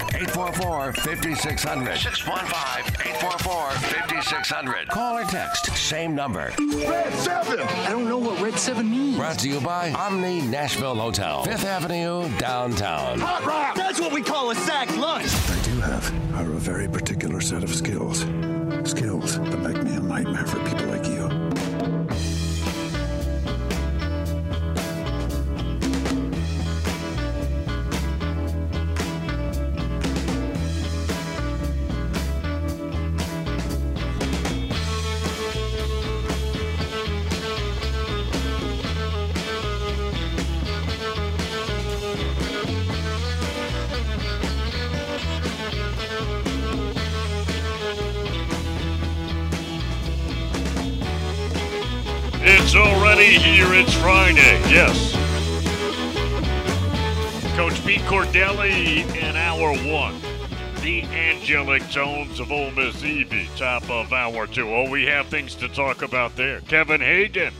615-844-5600. 615-844-5600. Call or text, same number. Red 7! I don't know what Red 7 means. Brought to you by Omni Nashville Hotel, 5th Avenue, downtown. Hot rock! That's what we call a sack lunch. I do have are a very particular set of skills. Skills It's already here. It's Friday. Yes. Coach Pete Cordelli in hour one. The angelic tones of Ole Miss Evie, top of hour two. Oh, we have things to talk about there. Kevin Hagan.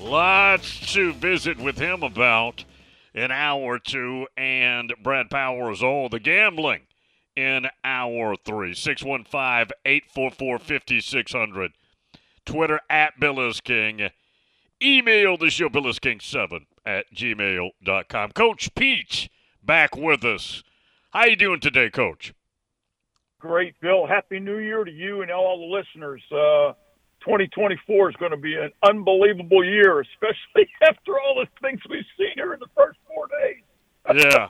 Lots to visit with him about in hour two. And Brad Powers, all the gambling in hour three. 615 844 5600. Twitter at Billis King. Email the show, billisking7 at gmail.com. Coach Pete back with us. How you doing today, Coach? Great, Bill. Happy New Year to you and all the listeners. Uh, 2024 is going to be an unbelievable year, especially after all the things we've seen here in the first four days. Yeah.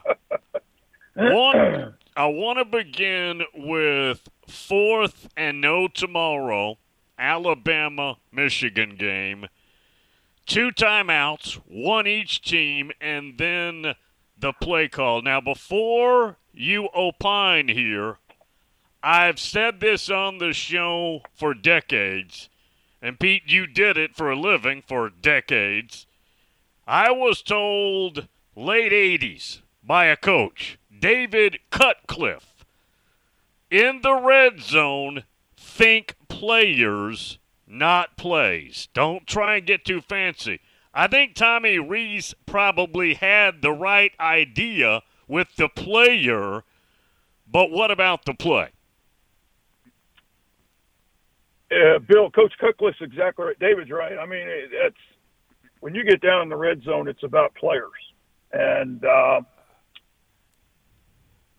One, I want to begin with fourth and no tomorrow Alabama Michigan game. Two timeouts, one each team, and then the play call. Now, before you opine here, I've said this on the show for decades, and Pete, you did it for a living for decades. I was told late 80s by a coach, David Cutcliffe, in the red zone, think players, not plays. Don't try and get too fancy. I think Tommy Rees probably had the right idea with the player, but what about the play? Uh, Bill, Coach Cutcliffe's exactly right. David's right. I mean, it's when you get down in the red zone, it's about players. And uh,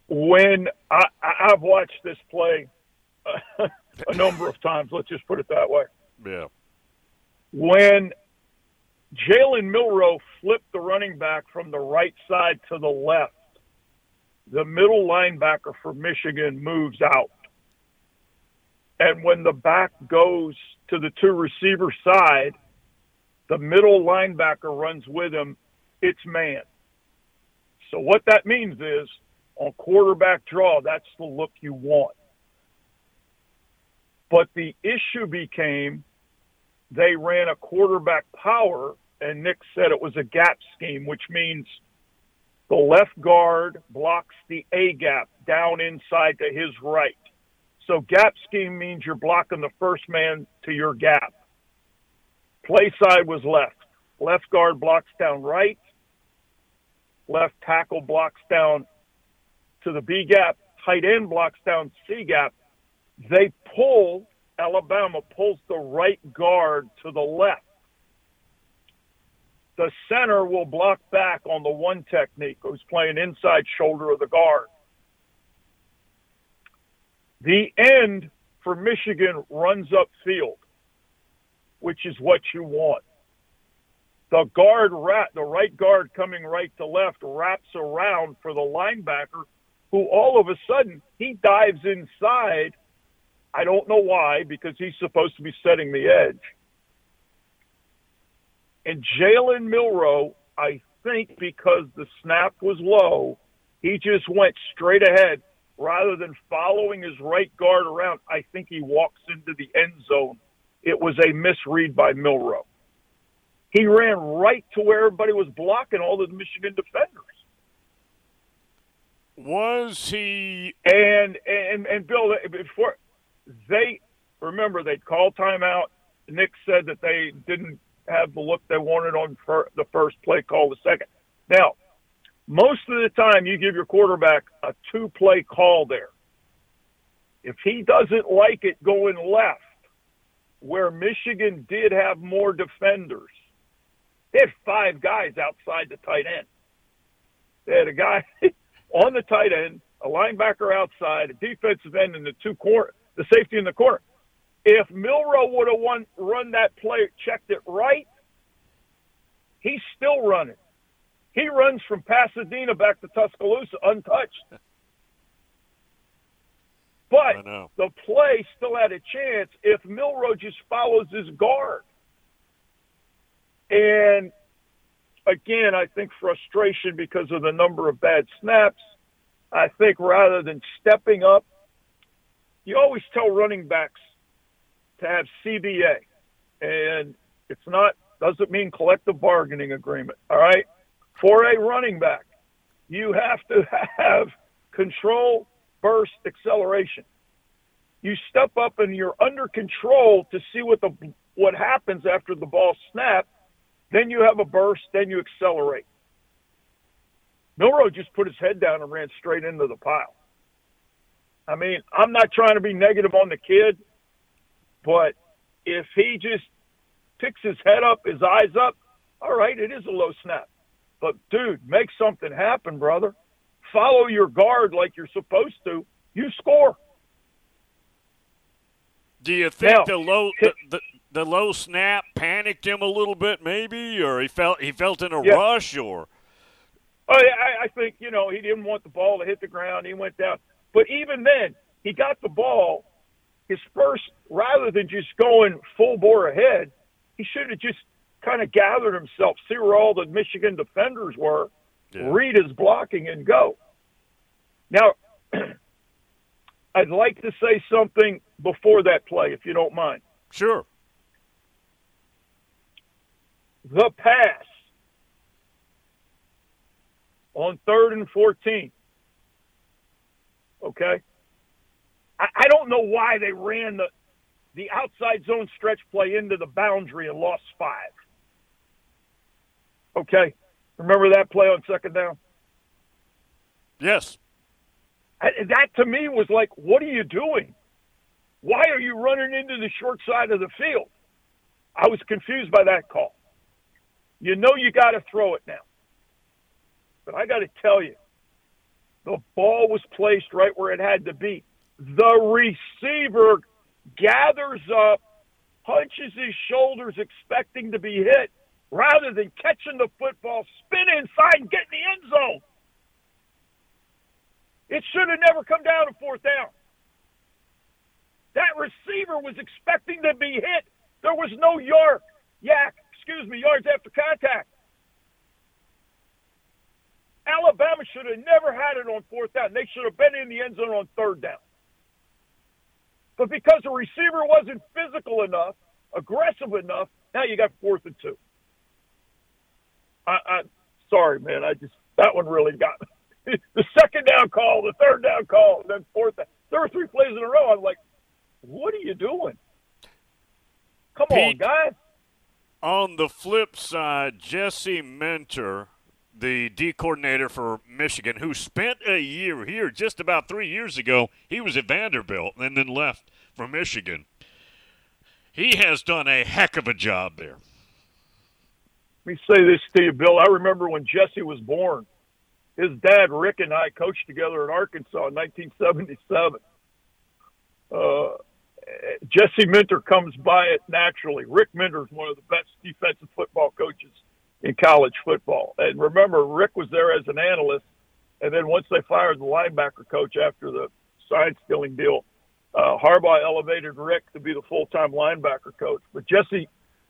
when I, I've watched this play a number of times, let's just put it that way. Yeah. When Jalen Milroe flipped the running back from the right side to the left, the middle linebacker for Michigan moves out. And when the back goes to the two receiver side, the middle linebacker runs with him. It's man. So what that means is on quarterback draw, that's the look you want. But the issue became they ran a quarterback power, and Nick said it was a gap scheme, which means the left guard blocks the A gap down inside to his right. So gap scheme means you're blocking the first man to your gap. Play side was left. Left guard blocks down right. Left tackle blocks down to the B gap. Tight end blocks down C gap. They pull, Alabama pulls the right guard to the left. The center will block back on the one technique, who's playing inside shoulder of the guard. The end for Michigan runs upfield, which is what you want. The guard, rat the right guard coming right to left, wraps around for the linebacker, who all of a sudden he dives inside. I don't know why, because he's supposed to be setting the edge. And Jalen Milroe, I think because the snap was low, he just went straight ahead rather than following his right guard around, I think he walks into the end zone. It was a misread by Milroe. He ran right to where everybody was blocking all the Michigan defenders. Was he? And and and Bill, before they remember they called timeout. Nick said that they didn't have the look they wanted on the first play call, the second. Now, most of the time, you give your quarterback a two-play call there. If he doesn't like it going left, where Michigan did have more defenders, they had five guys outside the tight end. They had a guy on the tight end, a linebacker outside, a defensive end, and the two corner, the safety in the corner. If Milroe would have won, run that play, checked it right, he's still running. He runs from Pasadena back to Tuscaloosa untouched. But the play still had a chance if Milroe just follows his guard. And again, I think frustration because of the number of bad snaps. I think rather than stepping up, you always tell running backs to have CBA, and it's not doesn't mean collective bargaining agreement. All right, for a running back, you have to have control, burst, acceleration. You step up and you're under control to see what the what happens after the ball snapped. Then you have a burst. Then you accelerate. Milroe just put his head down and ran straight into the pile. I mean, I'm not trying to be negative on the kid. But if he just picks his head up, his eyes up, all right, it is a low snap. But dude, make something happen, brother. Follow your guard like you're supposed to. You score. Do you think now, the low the, the, the, low snap panicked him a little bit, maybe, or he felt he felt in a yeah. rush, or? Oh, I, I think you know he didn't want the ball to hit the ground. He went down, but even then, he got the ball his first, rather than just going full bore ahead, he should have just kind of gathered himself, see where all the Michigan defenders were, yeah. read his blocking, and go. Now, I'd like to say something before that play, if you don't mind. Sure. The pass on third and 14. Okay? I, I don't know why they ran the the outside zone stretch play into the boundary and lost five. Okay, remember that play on second down? Yes. That to me was like, what are you doing? Why are you running into the short side of the field? I was confused by that call. You know you got to throw it now. But I got to tell you, the ball was placed right where it had to be the receiver gathers up, punches his shoulders, expecting to be hit, rather than catching the football, spin inside, and get in the end zone. It should have never come down to fourth down. That receiver was expecting to be hit. There was no yard, yak, excuse me, yards after contact. Alabama should have never had it on fourth down. They should have been in the end zone on third down. But because the receiver wasn't physical enough, aggressive enough, now you got fourth and two. I, I sorry, man. I just that one really got me. the second down call, the third down call, and then fourth. Down. There were three plays in a row. I'm like, what are you doing? Come Pete, on, guys. On the flip side, Jesse Minter, the D coordinator for Michigan, who spent a year here just about three years ago. He was at Vanderbilt and then left for Michigan. He has done a heck of a job there. Let me say this to you, Bill. I remember when Jesse was born. His dad, Rick, and I coached together in Arkansas in 1977. Uh, Jesse Minter comes by it naturally. Rick Minter is one of the best defensive football coaches in college football. And remember, Rick was there as an analyst, and then once they fired the linebacker coach after the sign stealing deal, uh, Harbaugh elevated Rick to be the full time linebacker coach. But Jesse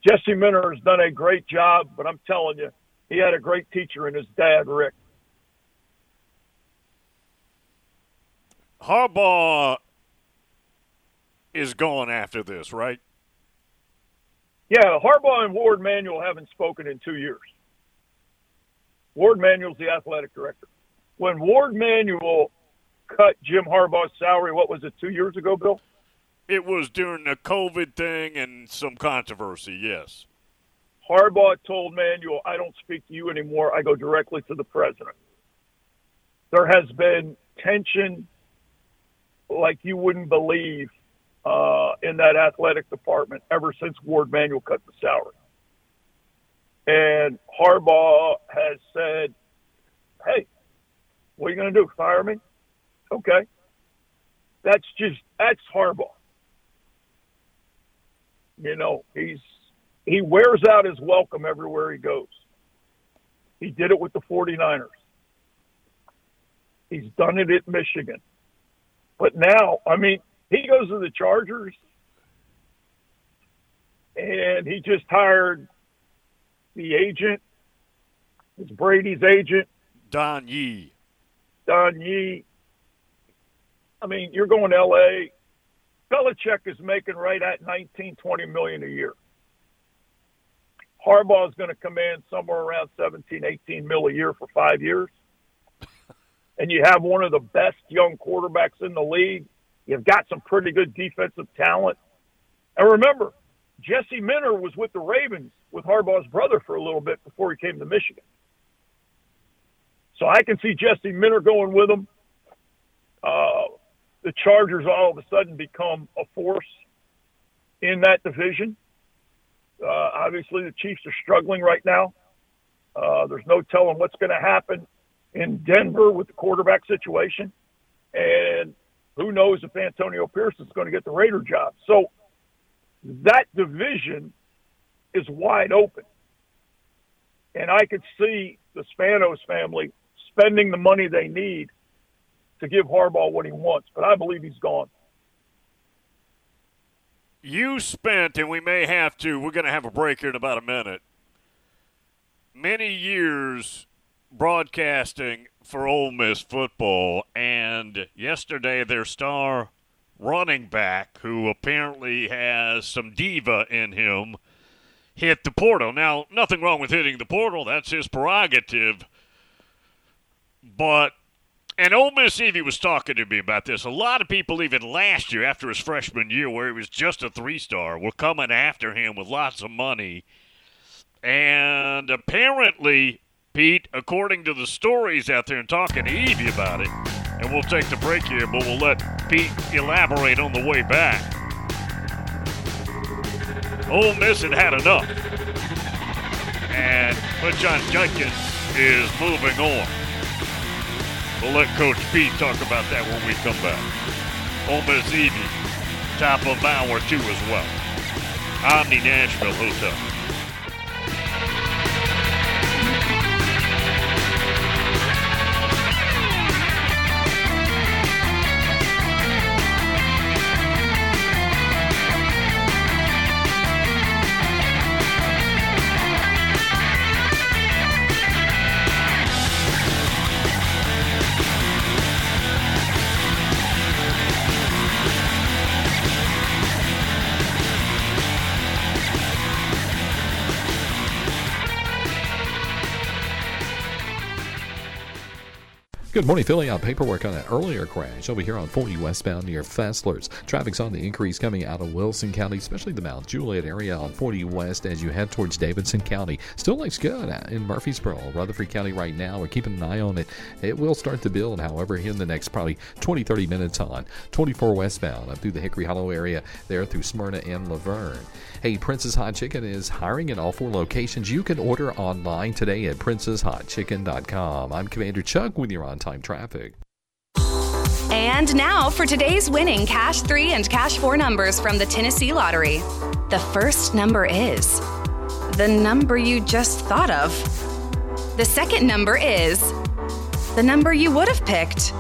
Jesse Minter has done a great job. But I'm telling you, he had a great teacher in his dad, Rick. Harbaugh is gone after this, right? Yeah, Harbaugh and Warde Manuel haven't spoken in two years. Warde Manuel's the athletic director. When Warde Manuel cut Jim Harbaugh's salary, what was it, two years ago, Bill? It was during the COVID thing and some controversy, yes. Harbaugh told Manuel, I don't speak to you anymore. I go directly to the president. There has been tension like you wouldn't believe uh, in that athletic department ever since Warde Manuel cut the salary. And Harbaugh has said, hey, what are you going to do? Fire me? Okay. That's just, that's Harbaugh. You know, he's, he wears out his welcome everywhere he goes. He did it with the 49ers. He's done it at Michigan. But now, I mean, he goes to the Chargers and he just hired the agent. It's Brady's agent. Don Yee. Don Yee. I mean, you're going to L.A. Belichick is making right at 19, 20 million a year. Harbaugh is going to command somewhere around 17, 18 mil a year for five years. and you have one of the best young quarterbacks in the league. You've got some pretty good defensive talent. And remember, Jesse Minter was with the Ravens with Harbaugh's brother for a little bit before he came to Michigan. So I can see Jesse Minter going with him. Uh, the Chargers all of a sudden become a force in that division. Uh, obviously, the Chiefs are struggling right now. Uh, there's no telling what's going to happen in Denver with the quarterback situation. And who knows if Antonio Pierce is going to get the Raider job. So that division is wide open. And I could see the Spanos family spending the money they need to give Harbaugh what he wants, but I believe he's gone. You spent, and we may have to, we're going to have a break here in about a minute, many years broadcasting for Ole Miss football, and yesterday their star running back, who apparently has some diva in him, hit the portal. Now, nothing wrong with hitting the portal, that's his prerogative. But, and Ole Miss Evie was talking to me about this. A lot of people, even last year, after his freshman year, where he was just a three star, were coming after him with lots of money. And apparently, Pete, according to the stories out there and talking to Evie about it, and we'll take the break here, but we'll let Pete elaborate on the way back. Ole Miss had had enough. And John Jenkins is moving on. We'll let Coach Pete talk about that when we come back. Ole Miss Evie, top of hour two as well. Omni Nashville Hotel. Good morning, filling out paperwork on an earlier crash over here on 40 westbound near Fessler's. Traffic's on the increase coming out of Wilson County, especially the Mount Juliet area on 40 west as you head towards Davidson County. Still looks good in Murfreesboro, Rutherford County right now. We're keeping an eye on it. It will start to build, however, in the next probably 20, 30 minutes on 24 westbound up through the Hickory Hollow area there through Smyrna and La Vergne. Hey, Prince's Hot Chicken is hiring in all four locations. You can order online today at princeshotchicken.com. I'm Commander Chuck with your on time traffic. And now for today's winning Cash 3 and Cash 4 numbers from the Tennessee Lottery. The first number is the number you just thought of. The second number is the number you would have picked.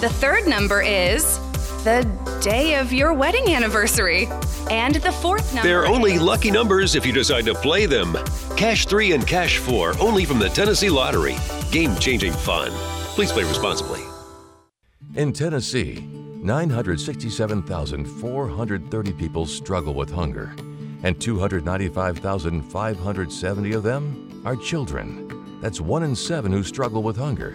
The third number is the day of your wedding anniversary. And the fourth number. They're only lucky numbers if you decide to play them. Cash 3 and Cash 4 only from the Tennessee Lottery. Game changing fun. Please play responsibly. In Tennessee, 967,430 people struggle with hunger, and 295,570 of them are children. That's one in seven who struggle with hunger,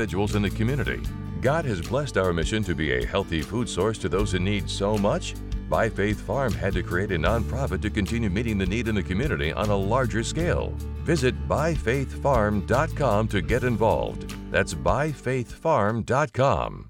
in the community. God has blessed our mission to be a healthy food source to those in need so much. By Faith Farm had to create a nonprofit to continue meeting the need in the community on a larger scale. Visit byfaithfarm.com to get involved. That's byfaithfarm.com.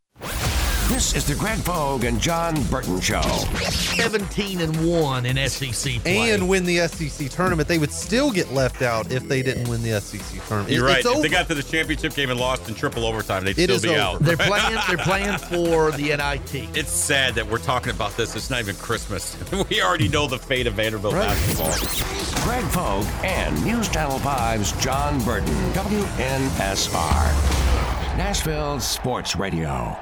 This is the Greg Pogue and John Burton Show. 17 and 1 in SEC play. and win the SEC tournament, they would still get left out if they didn't win the SEC tournament. You're It- right. If over. they got to the championship game and lost in triple overtime, they'd It still is be over. out. They're playing. They're playing for the NIT. It's sad that we're talking about this. It's not even Christmas. we already know the fate of Vanderbilt basketball. Greg Pogue and News Channel 5's John Burton, WNSR. Nashville Sports Radio.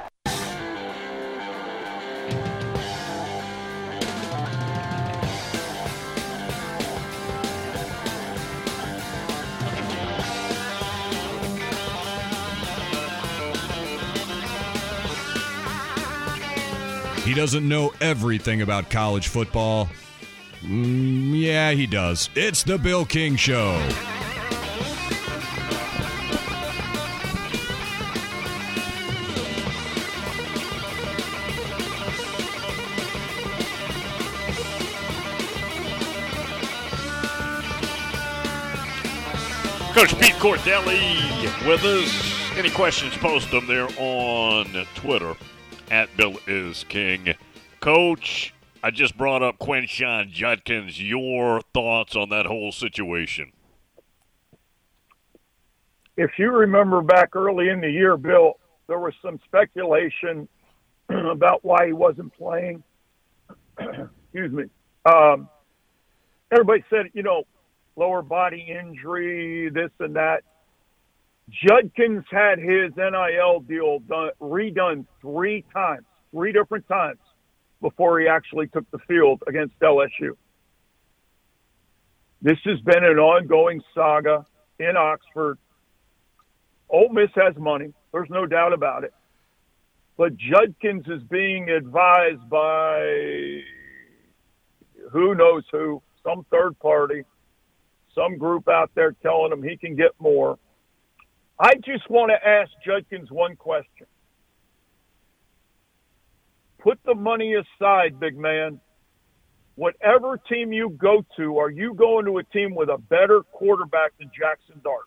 He doesn't know everything about college football. Mm, yeah, he does. It's the Bill King Show. Coach Pete Cordelli with us. Any questions, post them there on Twitter at Bill is King. Coach, I just brought up Quinshon Judkins. Your thoughts on that whole situation? if you remember back early in the year, Bill, there was some speculation about why he wasn't playing. Excuse me. Um, everybody said, you know, lower body injury, this and that. Judkins had his NIL deal done, redone three times, three different times before he actually took the field against LSU. This has been an ongoing saga in Oxford. Ole Miss has money. There's no doubt about it. But Judkins is being advised by who knows who, some third party, some group out there telling him he can get more. I just want to ask Judkins one question. Put the money aside, big man. Whatever team you go to, are you going to a team with a better quarterback than Jackson Dart?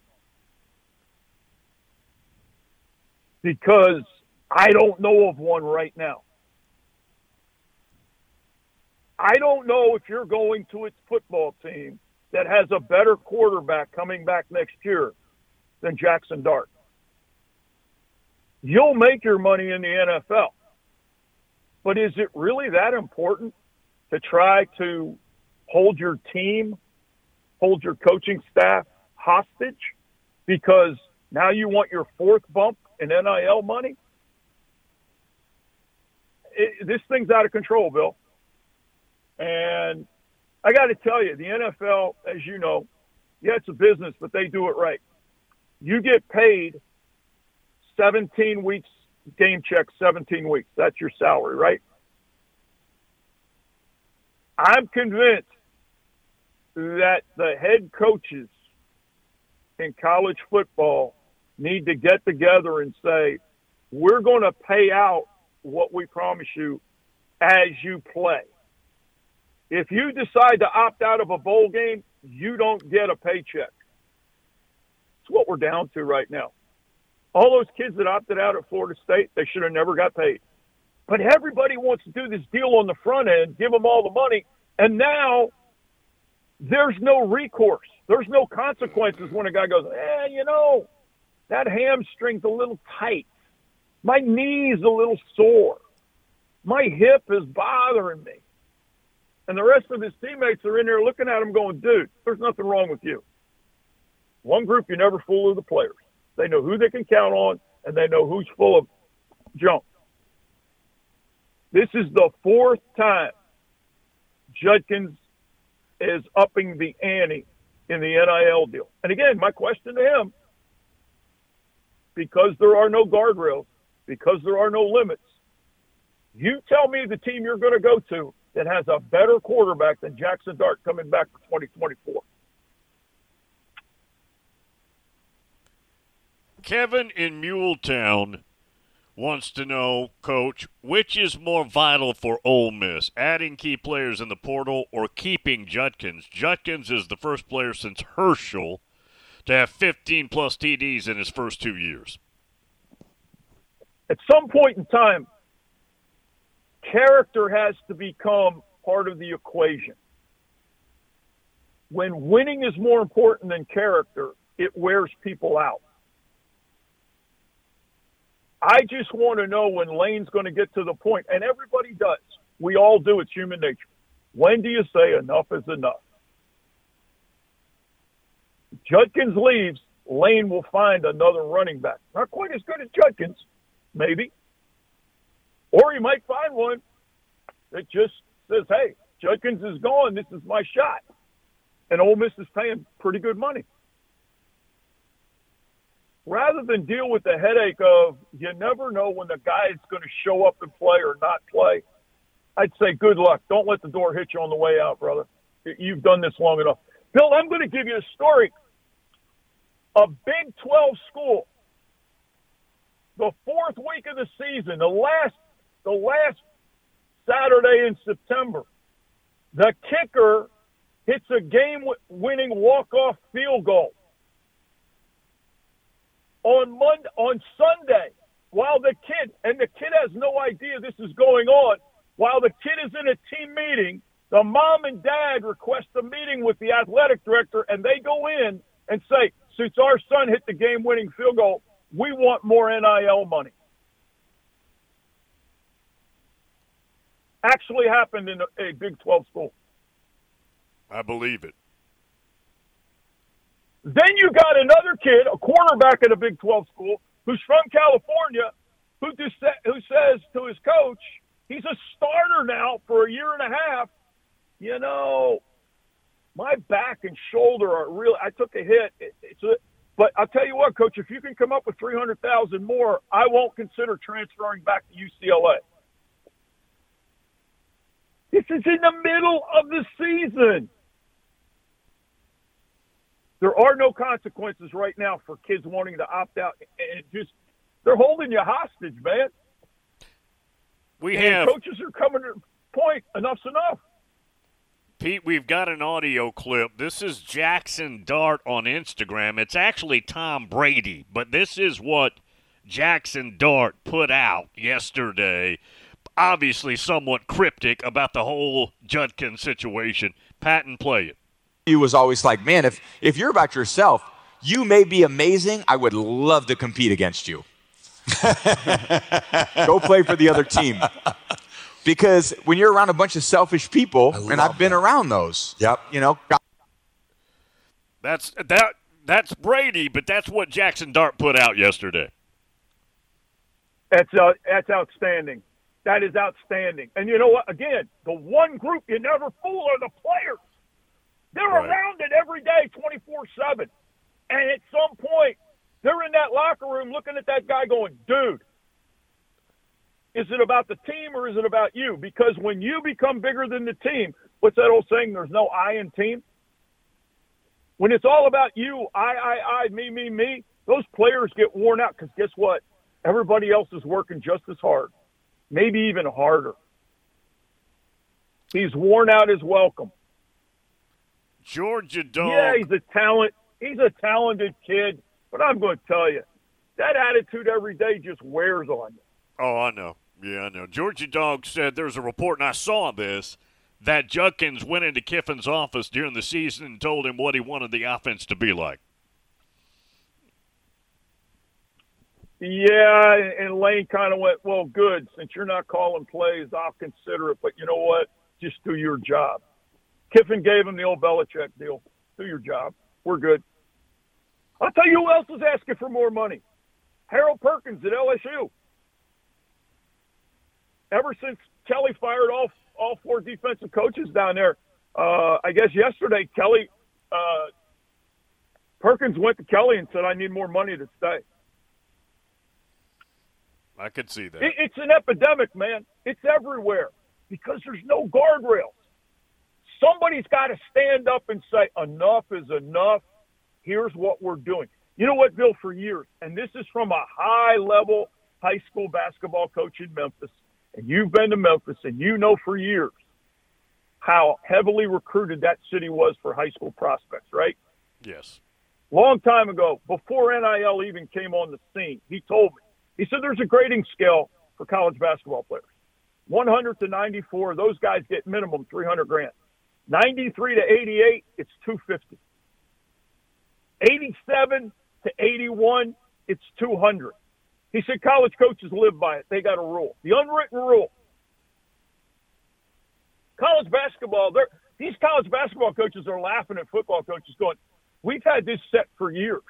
because I don't know of one right now. I don't know if you're going to its football team that has a better quarterback coming back next year than Jackson Dart. You'll make your money in the NFL. But is it really that important to try to hold your team, hold your coaching staff hostage because now you want your fourth bump in NIL money? It, this thing's out of control, Bill. And I got to tell you, the NFL, as you know, yeah, it's a business, but they do it right. You get paid 17 weeks, game check 17 weeks. That's your salary, right? I'm convinced that the head coaches in college football need to get together and say, we're going to pay out what we promise you as you play. If you decide to opt out of a bowl game, you don't get a paycheck. It's what we're down to right now. All those kids that opted out at Florida State, they should have never got paid. But everybody wants to do this deal on the front end, give them all the money, and now there's no recourse. There's no consequences when a guy goes, eh, you know, that hamstring's a little tight. My knee's a little sore. My hip is bothering me. And the rest of his teammates are in there looking at him going, dude, there's nothing wrong with you. One group you never fool are the players. They know who they can count on, and they know who's full of junk. This is the fourth time Judkins is upping the ante in the NIL deal. And again, my question to him because there are no guardrails, because there are no limits, you tell me the team you're going to go to that has a better quarterback than Jackson Dart coming back for 2024. Kevin in Muletown wants to know, Coach, which is more vital for Ole Miss, adding key players in the portal or keeping Judkins? Judkins is the first player since Herschel to have 15 plus TDs in his first two years. At some point in time, character has to become part of the equation. When winning is more important than character, it wears people out. I just want to know when Lane's going to get to the point, and everybody does. We all do. It's human nature. When do you say enough is enough? Judkins leaves, Lane will find another running back. Not quite as good as Judkins, maybe. Or he might find one that just says, hey, Judkins is gone. This is my shot. And Ole Miss is paying pretty good money rather than deal with the headache of you never know when the guy is going to show up and play or not play, I'd say good luck. Don't let the door hit you on the way out, brother. You've done this long enough. Bill, I'm going to give you a story. A Big 12 school, the fourth week of the season, the last, the last Saturday in September, the kicker hits a game-winning walk-off field goal on Monday, on Sunday, while the kid and the kid has no idea this is going on, while the kid is in a team meeting, the mom and dad request a meeting with the athletic director, and they go in and say, "Since our son hit the game-winning field goal, we want more NIL money." Actually happened in a, a Big 12 school. I believe it. Then you got another kid, a quarterback at a Big 12 school, who's from California, who just who says to his coach, he's a starter now for a year and a half. You know, my back and shoulder are real. I took a hit. It, it's a, but I'll tell you what, coach, if you can come up with three hundred thousand more, I won't consider transferring back to UCLA. This is in the middle of the season. There are no consequences right now for kids wanting to opt out. And just they're holding you hostage, man. We and have coaches are coming to point. Enough's enough. Pete, we've got an audio clip. This is Jackson Dart on Instagram. It's actually Tom Brady, but this is what Jackson Dart put out yesterday. Obviously, somewhat cryptic about the whole Judkins situation. Patton, play it. You was always like, man, if if you're about yourself, you may be amazing. I would love to compete against you. Go play for the other team. Because when you're around a bunch of selfish people, and I've been around those. Yep. You know, That's that that's Brady, but that's what Jackson Dart put out yesterday. That's uh, that's outstanding. That is outstanding. And you know what? Again, the one group you never fool are the players. They're Right. around it every day, 24 7. And at some point, they're in that locker room looking at that guy going, dude, is it about the team or is it about you? Because when you become bigger than the team, what's that old saying? There's no I in team. When it's all about you, I, I, I, me, me, me, those players get worn out because guess what? Everybody else is working just as hard, maybe even harder. He's worn out his welcome. Georgia Dog. Yeah, he's a talent. He's a talented kid, but I'm going to tell you, that attitude every day just wears on you. Oh, I know. Yeah, I know. Georgia Dog said there's a report, and I saw this, that Judkins went into Kiffin's office during the season and told him what he wanted the offense to be like. Yeah, and Lane kind of went, well, good. Since you're not calling plays, I'll consider it. But you know what? Just do your job. Kiffin gave him the old Belichick deal. Do your job. We're good. I'll tell you who else is asking for more money. Harold Perkins at LSU. Ever since Kelly fired all all four defensive coaches down there, uh, I guess yesterday Kelly uh, Perkins went to Kelly and said, "I need more money to stay." I could see that. It, it's an epidemic, man. It's everywhere because there's no guardrails. Somebody's got to stand up and say, enough is enough. Here's what we're doing. You know what, Bill, for years, and this is from a high level high school basketball coach in Memphis, and you've been to Memphis, and you know for years how heavily recruited that city was for high school prospects, right? Yes. Long time ago, before NIL even came on the scene, he told me, he said there's a grading scale for college basketball players. 100 to 94, those guys get minimum 300 grand. 93 to 88, it's 250. 87 to 81, it's 200. He said college coaches live by it. They got a rule, the unwritten rule. College basketball, these college basketball coaches are laughing at football coaches, going, "We've had this set for years,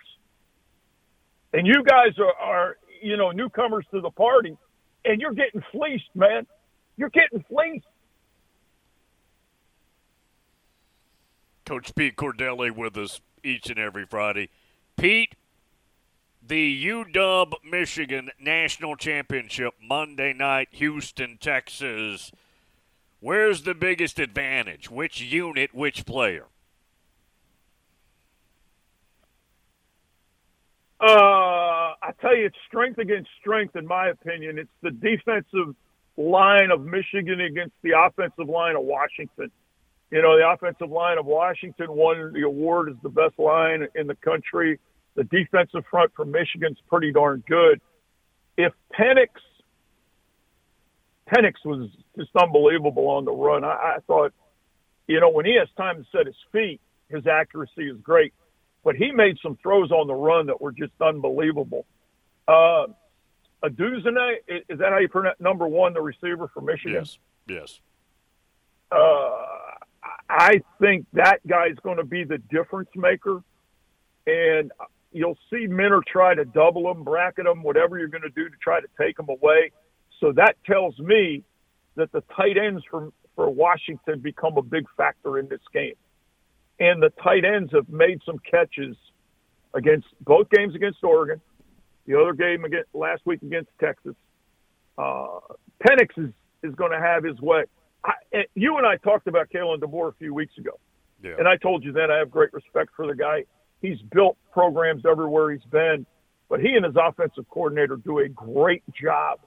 and you guys are, are you know newcomers to the party, and you're getting fleeced, man. You're getting fleeced." Coach Pete Cordelli with us each and every Friday. Pete, the UW Michigan National Championship Monday night, Houston, Texas. Where's the biggest advantage? Which unit, which player? Uh, I tell you, it's strength against strength, in my opinion. It's the defensive line of Michigan against the offensive line of Washington. You know, the offensive line of Washington won the award as the best line in the country. The defensive front for Michigan's pretty darn good. If Penix, Penix was just unbelievable on the run. I, I thought, you know, when he has time to set his feet, his accuracy is great. But he made some throws on the run that were just unbelievable. Uh, Aduzane, is that how you pronounce number one, the receiver for Michigan? Yes. Yes. Uh, I think that guy's going to be the difference maker. And you'll see Minter try to double him, bracket him, whatever you're going to do to try to take him away. So that tells me that the tight ends for, for Washington become a big factor in this game. And the tight ends have made some catches against both games against Oregon, the other game against last week against Texas. Uh, Penix is, is going to have his way. I, you and I talked about Kalen DeBoer a few weeks ago. Yeah. And I told you then I have great respect for the guy. He's built programs everywhere he's been, but he and his offensive coordinator do a great job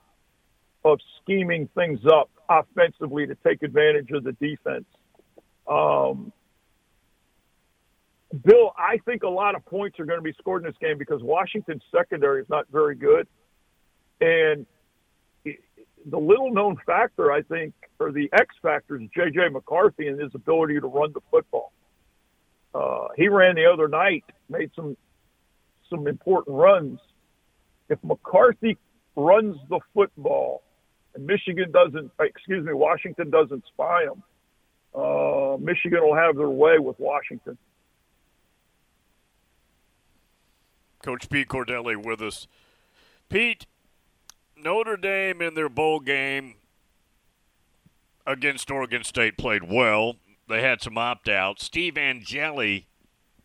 of scheming things up offensively to take advantage of the defense. Um, Bill, I think a lot of points are going to be scored in this game because Washington's secondary is not very good. And the little known factor, I think, or the X factor is J.J. McCarthy and his ability to run the football. Uh, he ran the other night, made some some important runs. If McCarthy runs the football and Michigan doesn't, excuse me, Washington doesn't spy him, uh, Michigan will have their way with Washington. Coach Pete Cordelli with us. Pete, Notre Dame in their bowl game against Oregon State played well. They had some opt outs. Steve Angeli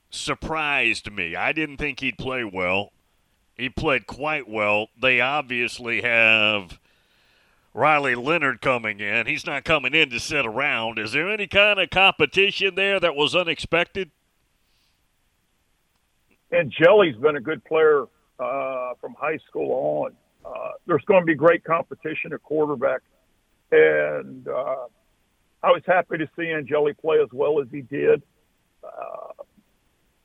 surprised me. I didn't think he'd play well. He played quite well. They obviously have Riley Leonard coming in. He's not coming in to sit around. Is there any kind of competition there that was unexpected? And Angeli's been a good player uh, from high school on. Uh, there's going to be great competition at quarterback, and uh, I was happy to see Angeli play as well as he did. Uh,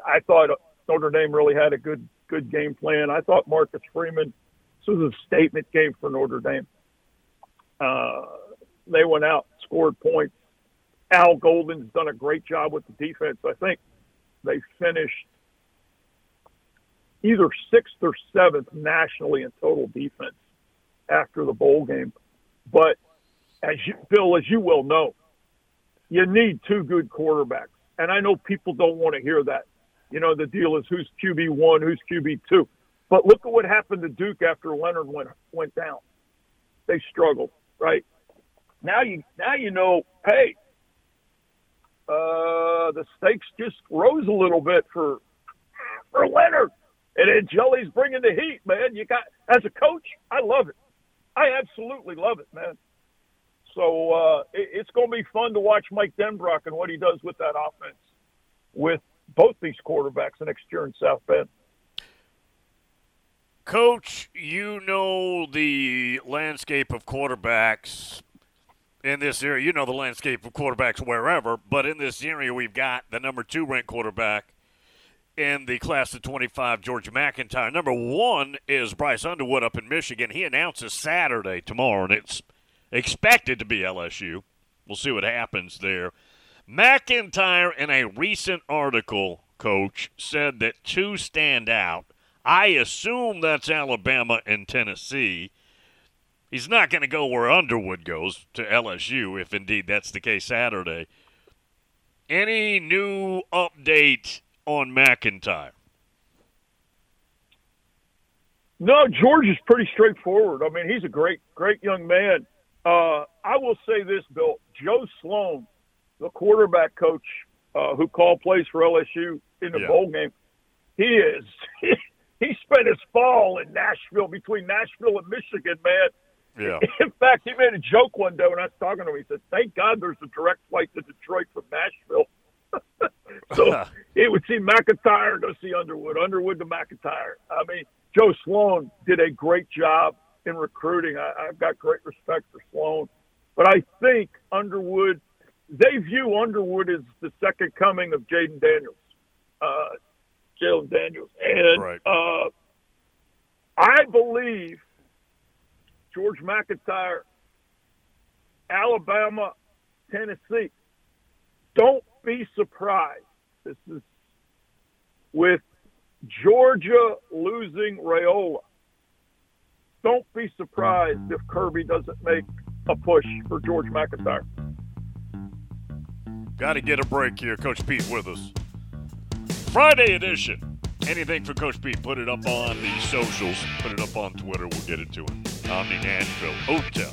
I thought Notre Dame really had a good good game plan. I thought Marcus Freeman. This was a statement game for Notre Dame. Uh, they went out, scored points. Al Golden's done a great job with the defense. I think they finished either sixth or seventh nationally in total defense after the bowl game. But as you, Bill, as you well know, you need two good quarterbacks. And I know people don't want to hear that. You know, the deal is who's QB one, who's QB two. But look at what happened to Duke after Leonard went went down. They struggled, right? Now you now you know, hey, uh, the stakes just rose a little bit for for Leonard. And then Angeli's bringing the heat, man. You got as a coach, I love it. I absolutely love it, man. So uh, it, it's going to be fun to watch Mike Denbrock and what he does with that offense with both these quarterbacks next year in South Bend. Coach, you know the landscape of quarterbacks in this area. You know the landscape of quarterbacks wherever, but in this area, we've got the number two ranked quarterback in the class of 25, George MacIntyre. Number one is Bryce Underwood up in Michigan. He announces Saturday, tomorrow, and it's expected to be LSU. We'll see what happens there. MacIntyre, in a recent article, coach, said that two stand out. I assume that's Alabama and Tennessee. He's not going to go where Underwood goes to LSU, if indeed that's the case Saturday. Any new update on MacIntyre? No, George is pretty straightforward. I mean, he's a great, great young man. Uh, I will say this, Bill. Joe Sloan, the quarterback coach uh, who called plays for LSU in the yeah. bowl game, he is. He, he spent his fall in Nashville, between Nashville and Michigan, man. Yeah. In fact, he made a joke one day when I was talking to him. He said, "Thank God there's a direct flight to Detroit from Nashville." so it would see MacIntyre go see Underwood, Underwood to MacIntyre. I mean, Joe Sloan did a great job in recruiting. I, I've got great respect for Sloan, but I think Underwood, they view Underwood as the second coming of Jayden Daniels, uh, Jalen Daniels, and right. uh, I believe George MacIntyre, Alabama, Tennessee. Don't be surprised. This is with Georgia losing Raiola. Don't be surprised if Kirby doesn't make a push for George MacIntyre. Got to get a break here. Coach Pete with us. Friday edition. Anything for Coach Pete, put it up on the socials, put it up on Twitter. We'll get it to him. Omni Nashville Hotel.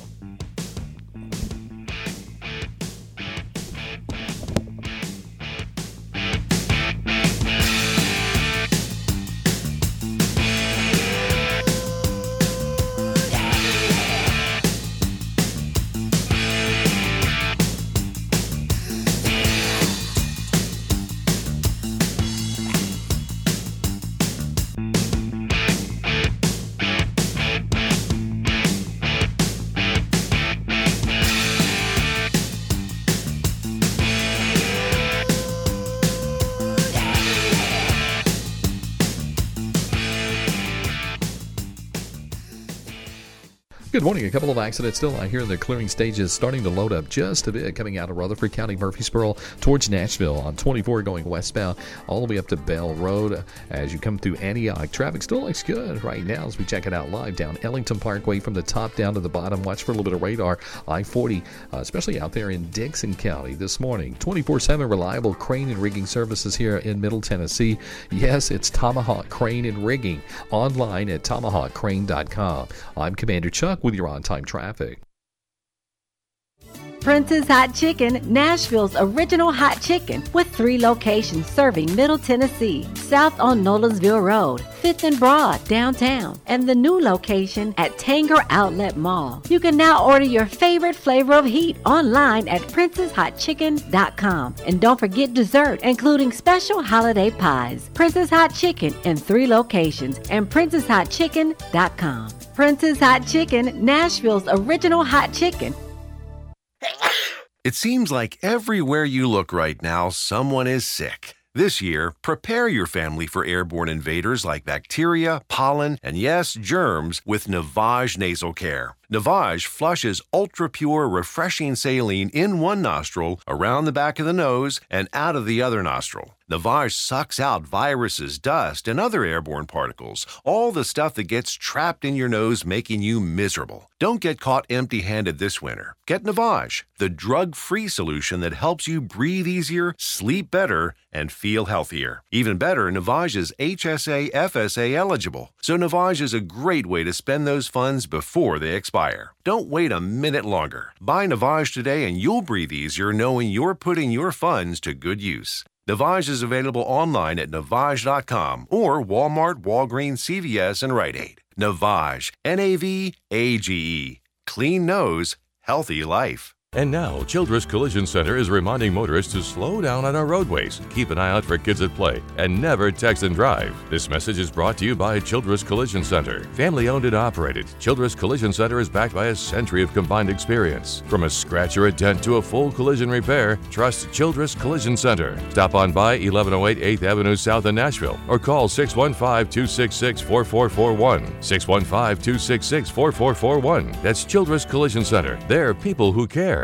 Morning. A couple of accidents still out here. The clearing stages starting to load up just a bit coming out of Rutherford County, Murfreesboro towards Nashville on 24 going westbound all the way up to Bell Road. As you come through Antioch, traffic still looks good right now as we check it out live down Ellington Parkway from the top down to the bottom. Watch for a little bit of radar. I 40, uh, especially out there in Dickson County this morning. 24 7 reliable crane and rigging services here in Middle Tennessee. Yes, it's Tomahawk Crane and Rigging online at tomahawkcrane.com. I'm Commander Chuck with your on time traffic. Prince's Hot Chicken, Nashville's original hot chicken, with three locations serving Middle Tennessee, south on Nolensville Road, 5th and Broad, downtown, and the new location at Tanger Outlet Mall. You can now order your favorite flavor of heat online at princesshotchicken.com. And don't forget dessert, including special holiday pies. Prince's Hot Chicken in three locations and princesshotchicken.com. Prince's Hot Chicken, Nashville's original hot chicken. It seems like everywhere you look right now, someone is sick. This year, prepare your family for airborne invaders like bacteria, pollen, and yes, germs with Navage Nasal Care. Navage flushes ultra pure, refreshing saline in one nostril, around the back of the nose, and out of the other nostril. Navage sucks out viruses, dust, and other airborne particles, all the stuff that gets trapped in your nose, making you miserable. Don't get caught empty handed this winter. Get Navage, the drug free solution that helps you breathe easier, sleep better, and feel healthier. Even better, Navage is HSA FSA eligible, so Navage is a great way to spend those funds before they expire. Don't wait a minute longer. Buy Navage today and you'll breathe easier knowing you're putting your funds to good use. Navage is available online at Navage.com or Walmart, Walgreens, CVS, and Rite Aid. Navage, N A V A G E. Clean nose, healthy life. And now, Childress Collision Center is reminding motorists to slow down on our roadways, keep an eye out for kids at play, and never text and drive. This message is brought to you by Childress Collision Center. Family owned and operated, Childress Collision Center is backed by a century of combined experience. From a scratch or a dent to a full collision repair, trust Childress Collision Center. Stop on by 1108 8th Avenue South in Nashville or call 615 266 4441. 615 266 4441. That's Childress Collision Center. They're people who care.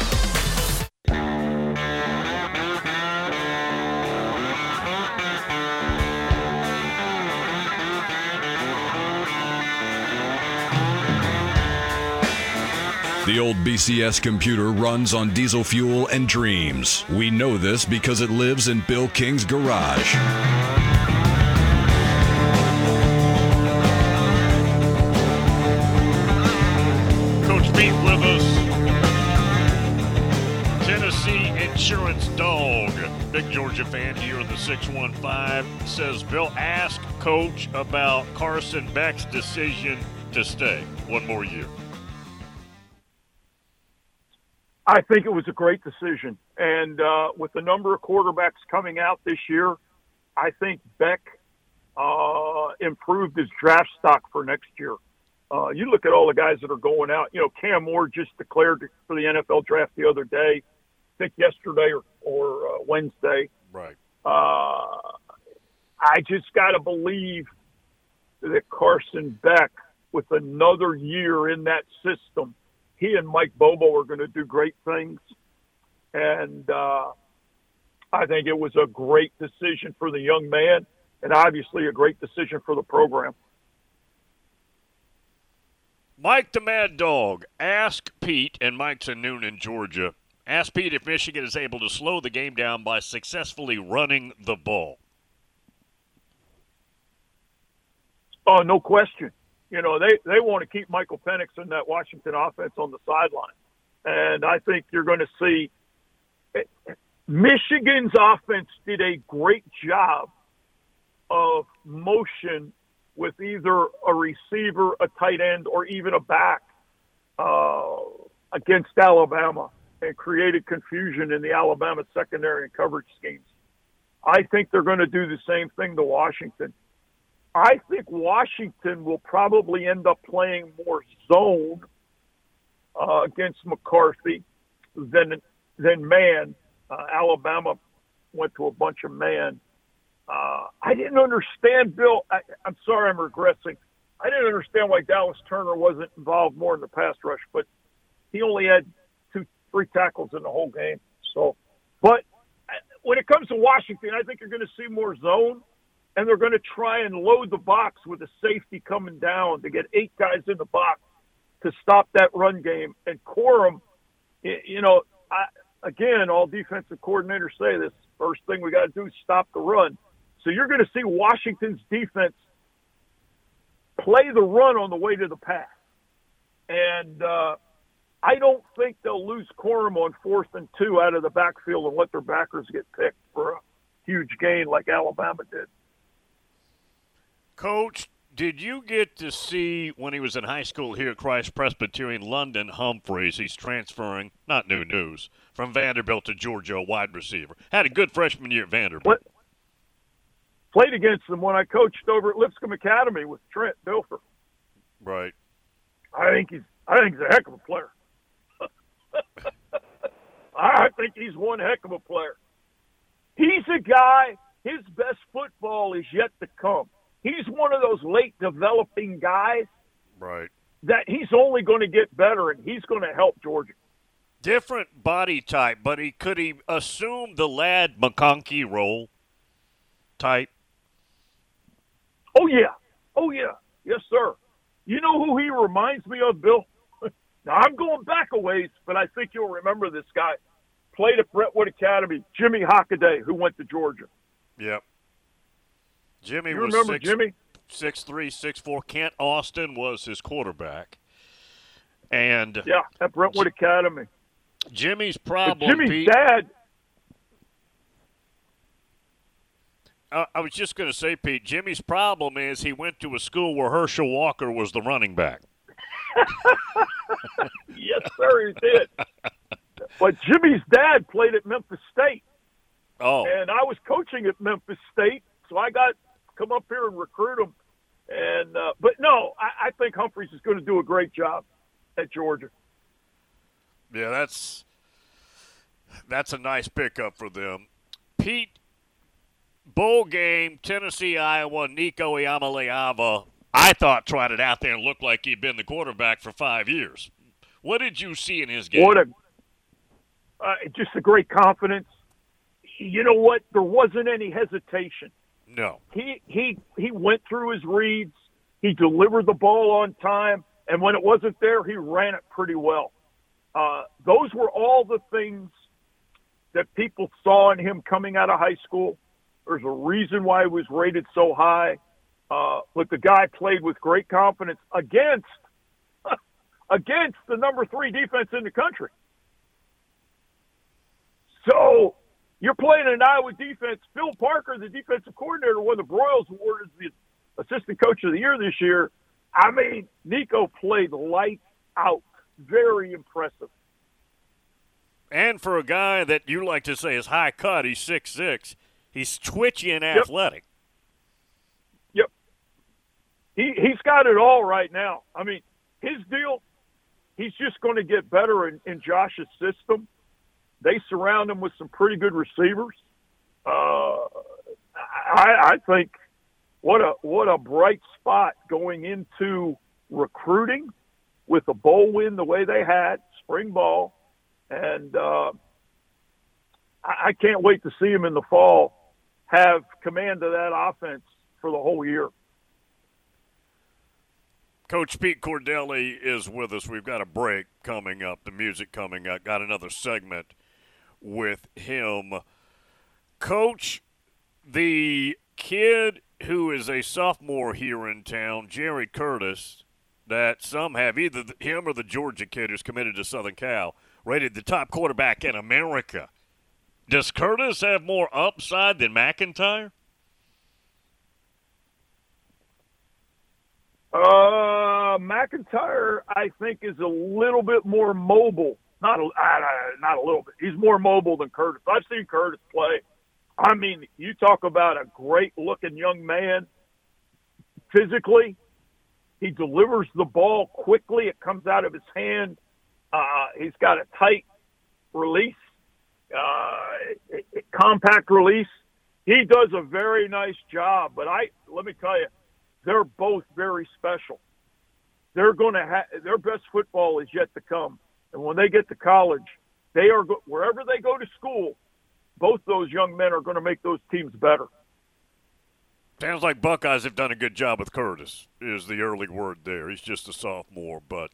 The old BCS computer runs on diesel fuel and dreams. We know this because it lives in Bill King's garage. Coach Pete with us. Tennessee Insurance Dog. Big Georgia fan here in the 615 says Bill ask coach about Carson Beck's decision to stay one more year. I think it was a great decision. And uh, with the number of quarterbacks coming out this year, I think Beck uh, improved his draft stock for next year. Uh, you look at all the guys that are going out. You know, Cam Moore just declared for the NFL draft the other day, I think yesterday or, or uh, Wednesday. Right. Uh, I just got to believe that Carson Beck, with another year in that system, he and Mike Bobo are going to do great things. And uh, I think it was a great decision for the young man and obviously a great decision for the program. Mike the Mad Dog, ask Pete, and Mike's in Newnan, Georgia. Ask Pete if Michigan is able to slow the game down by successfully running the ball. Oh, no question. You know, they, they want to keep Michael Penix and that Washington offense on the sideline. And I think you're going to see Michigan's offense did a great job of motion with either a receiver, a tight end, or even a back uh, against Alabama and created confusion in the Alabama secondary and coverage schemes. I think they're going to do the same thing to Washington. I think Washington will probably end up playing more zone uh, against McCarthy than than man. Uh, Alabama went to a bunch of man. Uh, I didn't understand, Bill. I, I'm sorry, I'm regressing. I didn't understand why Dallas Turner wasn't involved more in the pass rush, but he only had two, three tackles in the whole game. So, but when it comes to Washington, I think you're going to see more zone and they're going to try and load the box with a safety coming down to get eight guys in the box to stop that run game. And Corum, you know, I, again, all defensive coordinators say this first thing we got to do is stop the run. So you're going to see Washington's defense play the run on the way to the pass. and uh, I don't think they'll lose Corum on fourth and two out of the backfield and let their backers get picked for a huge gain like Alabama did. Coach, did you get to see when he was in high school here at Christ Presbyterian London Humphreys? He's transferring, not new news, from Vanderbilt to Georgia, a wide receiver. Had a good freshman year at Vanderbilt. What? Played against them when I coached over at Lipscomb Academy with Trent Dilfer. Right. I think he's I think he's a heck of a player. I think he's one heck of a player. He's a guy, his best football is yet to come. He's one of those late developing guys Right. that he's only going to get better and he's going to help Georgia. Different body type, but he could he assume the Ladd McConkey role type? Oh, yeah. Oh, yeah. Yes, sir. You know who he reminds me of, Bill? now, I'm going back a ways, but I think you'll remember this guy. Played at Brentwood Academy, Jimmy Hockaday, who went to Georgia. Yep. Jimmy You was remember six, Jimmy? six three, six four. Kent Austin was his quarterback. And Yeah, at Brentwood Academy. Jimmy's But problem, Jimmy's Pete, dad, I, I was just going to say, Pete, Jimmy's problem is he went to a school where Herschel Walker was the running back. yes, sir, he did. But Jimmy's dad played at Memphis State. Oh. And I was coaching at Memphis State, so I got come up here and recruit them. And uh, but no, I, I think Humphreys is going to do a great job at Georgia. Yeah, that's that's a nice pickup for them. Pete, bowl game, Tennessee, Iowa, Nico Iamaleava, I thought tried it out there and looked like he'd been the quarterback for five years. What did you see in his game? What a uh, just a great confidence. You know what? There wasn't any hesitation. No. He he he went through his reads. He delivered the ball on time, and when it wasn't there, he ran it pretty well. Uh, those were all the things that people saw in him coming out of high school. There's a reason why he was rated so high. Uh, but the guy played with great confidence against against the number three defense in the country. So you're playing an Iowa defense. Phil Parker, the defensive coordinator, won the Broyles Award as the assistant coach of the year this year. I mean, Nico played lights out. Very impressive. And for a guy that you like to say is high cut, he's six six. He's twitchy and athletic. Yep. He he's got it all right now. I mean, his deal, he's just going to get better in, in Josh's system. They surround him with some pretty good receivers. Uh, I, I think what a what a bright spot going into recruiting with a bowl win the way they had spring ball, and uh, I, I can't wait to see him in the fall have command of that offense for the whole year. Coach Pete Cordelli is with us. We've got a break coming up, the music coming up. Got another segment with him. Coach, the kid who is a sophomore here in town, Jared Curtis, that some have either him or the Georgia kid who's committed to Southern Cal, rated the top quarterback in America. Does Curtis have more upside than MacIntyre? Uh, MacIntyre, I think, is a little bit more mobile. Not a, not a little bit. He's more mobile than Curtis. I've seen Curtis play. I mean, you talk about a great-looking young man. Physically, he delivers the ball quickly. It comes out of his hand. Uh, he's got a tight release, uh, compact release. He does a very nice job. But I let me tell you, they're both very special. They're going to have their best football is yet to come, and when they get to college, they are wherever they go to school. Both those young men are going to make those teams better. Sounds like Buckeyes have done a good job with Curtis. Is the early word there? He's just a sophomore, but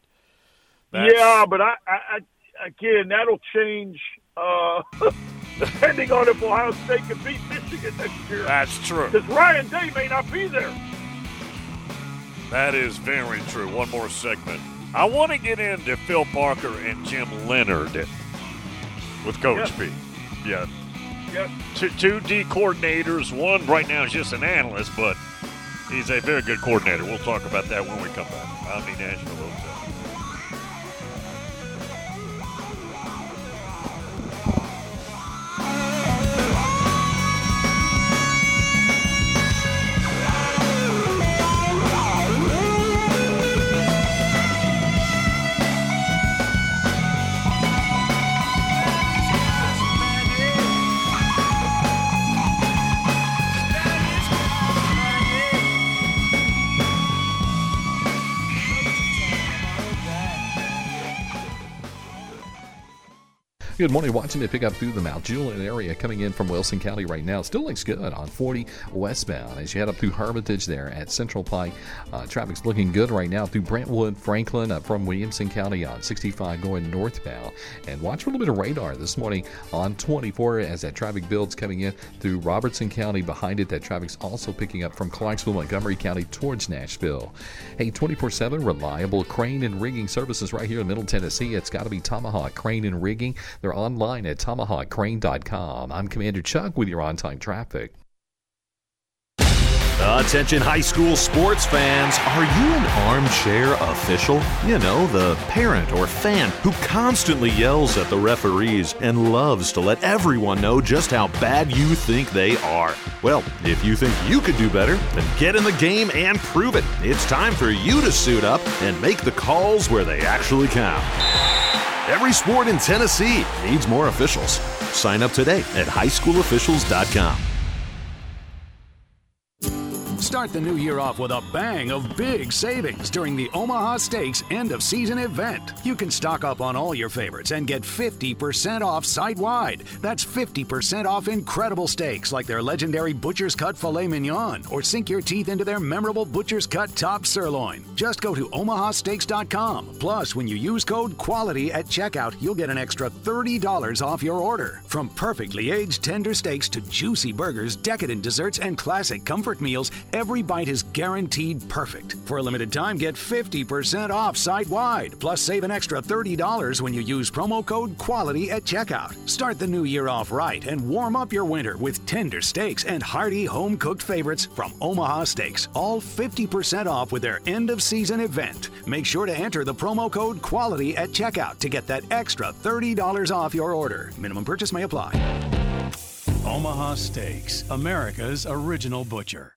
that's, Yeah, but I, I, I again that'll change uh, depending on if Ohio State can beat Michigan next year. that's true. Because Ryan Day may not be there. That is very true. One more segment. I want to get into Phil Parker and Jim Leonhard with Coach Yep. B. Yeah. Yep. Two, two D coordinators. One right now is just an analyst, but he's a very good coordinator. We'll talk about that when we come back. Omni Nashville Good morning. Watching it pick up through the Mount Juliet area coming in from Wilson County right now. Still looks good on 40 westbound as you head up through Hermitage there at Central Pike. Uh, traffic's looking good right now through Brentwood, Franklin, up from Williamson County on 65 going northbound. And watch for a little bit of radar this morning on 24 as that traffic builds coming in through Robertson County. Behind it, that traffic's also picking up from Clarksville, Montgomery County towards Nashville. Hey, 24 7 reliable crane and rigging services right here in Middle Tennessee. It's got to be Tomahawk Crane and Rigging. They're online at tomahawkcrane.com. I'm Commander Chuck with your on time traffic. Attention high school sports fans. Are you an armchair official? You know, the parent or fan who constantly yells at the referees and loves to let everyone know just how bad you think they are. Well, if you think you could do better, then get in the game and prove it. It's time for you to suit up and make the calls where they actually count. Every sport in Tennessee needs more officials. Sign up today at highschoolofficials.com. Start the new year off with a bang of big savings during the Omaha Steaks end of season event. You can stock up on all your favorites and get 50% off site wide. That's 50% off incredible steaks like their legendary Butcher's Cut Filet Mignon or sink your teeth into their memorable Butcher's Cut Top Sirloin. Just go to omahasteaks.com. Plus, when you use code QUALITY at checkout, you'll get an extra $30 off your order. From perfectly aged tender steaks to juicy burgers, decadent desserts, and classic comfort meals, every bite is guaranteed perfect. For a limited time, get 50% off site wide. Plus, save an extra $30 when you use promo code QUALITY at checkout. Start the new year off right and warm up your winter with tender steaks and hearty home cooked favorites from Omaha Steaks. All 50% off with their end of season event. Make sure to enter the promo code QUALITY at checkout to get that extra $30 off your order. Minimum purchase may apply. Omaha Steaks, America's original butcher.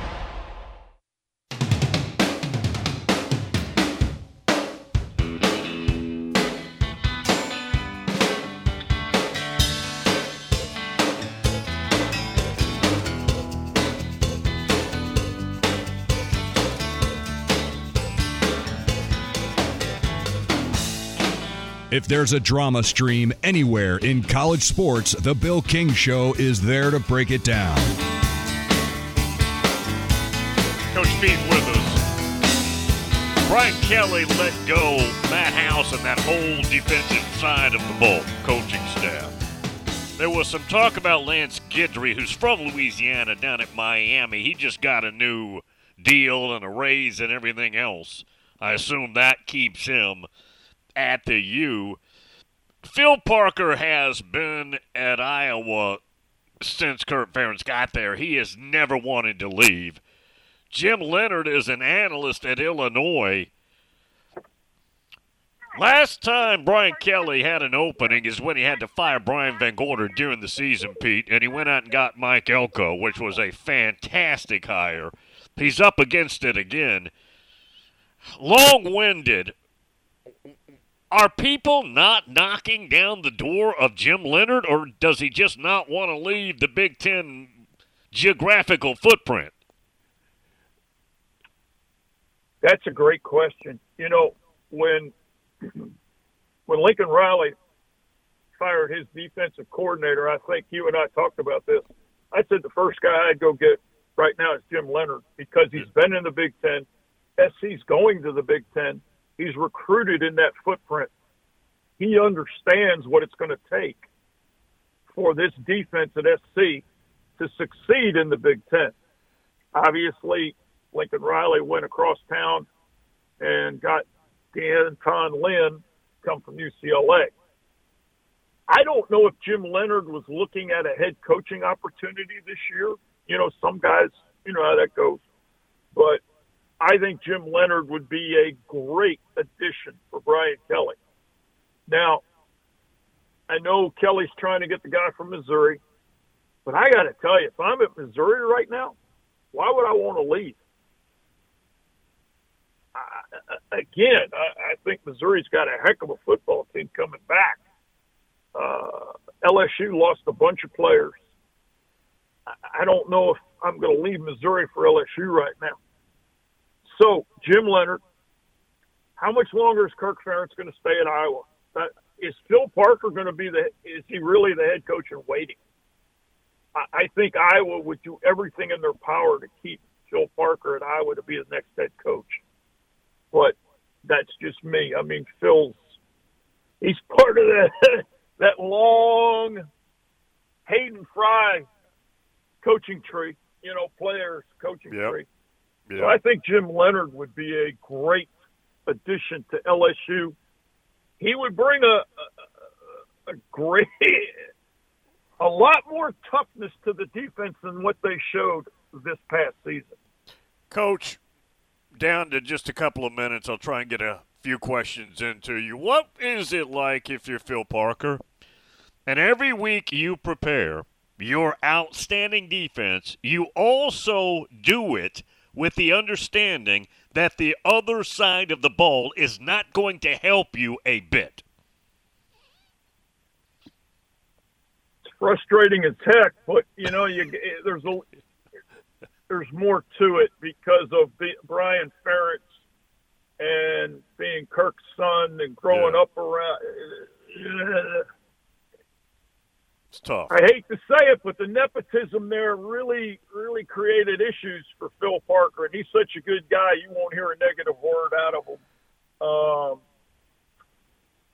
If there's a drama stream anywhere in college sports, The Bill King Show is there to break it down. Coach Pete with us. Brian Kelly let go Matt House and that whole defensive side of the ball, coaching staff. There was some talk about Lance Guidry, who's from Louisiana, down at Miami. He just got a new deal and a raise and everything else. I assume that keeps him at the U. Phil Parker has been at Iowa since Kirk Ferentz got there. He has never wanted to leave. Jim Leonhard is an analyst at Illinois. Last time Brian Kelly had an opening is when he had to fire Brian VanGorder during the season, Pete, and he went out and got Mike Elko, which was a fantastic hire. He's up against it again. Long winded. Are people not knocking down the door of Jim Leonhard, or does he just not want to leave the Big Ten geographical footprint? That's a great question. You know, when when Lincoln Riley fired his defensive coordinator, I think you and I talked about this. I said the first guy I'd go get right now is Jim Leonhard because he's been in the Big Ten. SC's going to the Big Ten. He's recruited in that footprint. He understands what it's going to take for this defense at SC to succeed in the Big Ten. Obviously, Lincoln Riley went across town and got D'Anton Lynn come from UCLA. I don't know if Jim Leonhard was looking at a head coaching opportunity this year. You know, some guys, you know how that goes. But I think Jim Leonhard would be a great addition for Brian Kelly. Now, I know Kelly's trying to get the guy from Missouri, but I got to tell you, if I'm at Missouri right now, why would I want to leave? I, again, I, I think Missouri's got a heck of a football team coming back. Uh, LSU lost a bunch of players. I, I don't know if I'm going to leave Missouri for LSU right now. So, Jim Leonhard, how much longer is Kirk Ferentz going to stay at Iowa? Uh, is Phil Parker going to be the? Is he really the head coach in waiting? I, I think Iowa would do everything in their power to keep Phil Parker at Iowa to be the next head coach but that's just me. I mean, Phil's he's part of that that long Hayden Fry coaching tree, you know, players coaching Yep. tree. Yeah. So I think Jim Leonhard would be a great addition to LSU. He would bring a a, a great a lot more toughness to the defense than what they showed this past season. Coach, down to just a couple of minutes. I'll try and get a few questions into you. What is it like if you're Phil Parker? And every week you prepare your outstanding defense, you also do it with the understanding that the other side of the ball is not going to help you a bit. It's frustrating as heck, but you know, you eh, there's a there's more to it because of the, Brian Ferentz and being Kirk's son and growing up around. Eh, eh, It's tough. I hate to say it, but the nepotism there really, really created issues for Phil Parker, and he's such a good guy. You won't hear a negative word out of him. Um,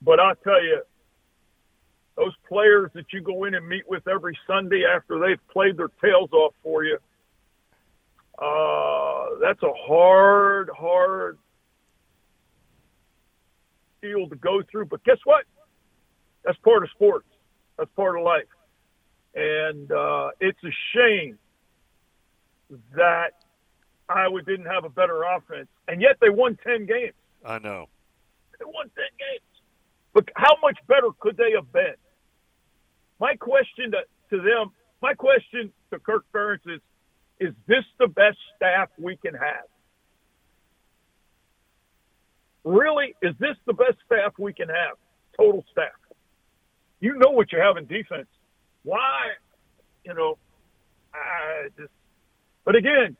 but I'll tell you, those players that you go in and meet with every Sunday after they've played their tails off for you, uh, that's a hard, hard deal to go through. But guess what? That's part of sports. That's part of life. And uh, it's a shame that Iowa didn't have a better offense, and yet they won ten games. I know. They won ten games. But how much better could they have been? My question to, to them, my question to Kirk Ferentz is, is this the best staff we can have? Really, is this the best staff we can have? Total staff. You know what you have in defense. Why? You know, I just. But again,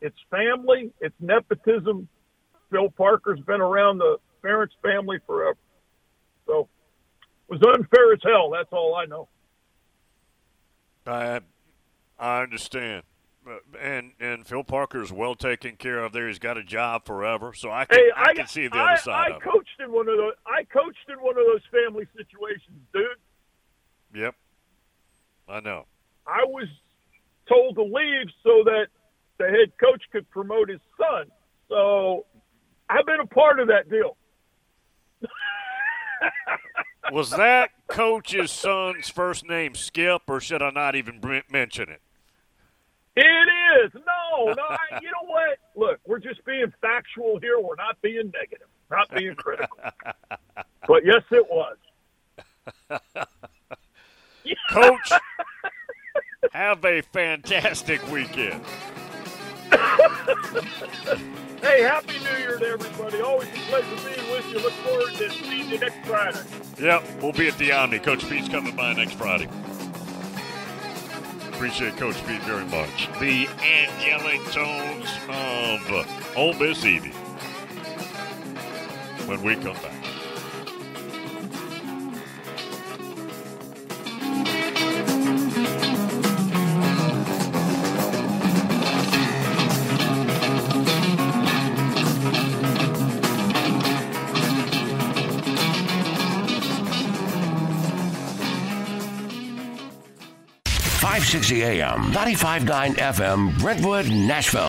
it's family, it's nepotism. Phil Parker's been around the Ferentz family forever, so it was unfair as hell. That's all I know. I I understand. And and Phil Parker's well taken care of there. He's got a job forever, so I can Hey, I, can see the I, other side I of coached in one of those. I coached in one of those family situations, dude. Yep. I know. I was told to leave so that the head coach could promote his son. So I've been a part of that deal. Was that coach's son's first name Skip, or should I not even mention it? It is. No, no. I, you know what? Look, we're just being factual here. We're not being negative. Not being critical. but yes, it was. Coach, have a fantastic weekend. hey, happy New Year to everybody. Always a pleasure being with you. Look forward to seeing you next Friday. Yep, we'll be at the Omni. Coach Pete's coming by next Friday. Appreciate Coach Pete very much. The angelic tones of Ole Miss Evie. When we come back. Five sixty AM, 95.9 FM, Brentwood, Nashville.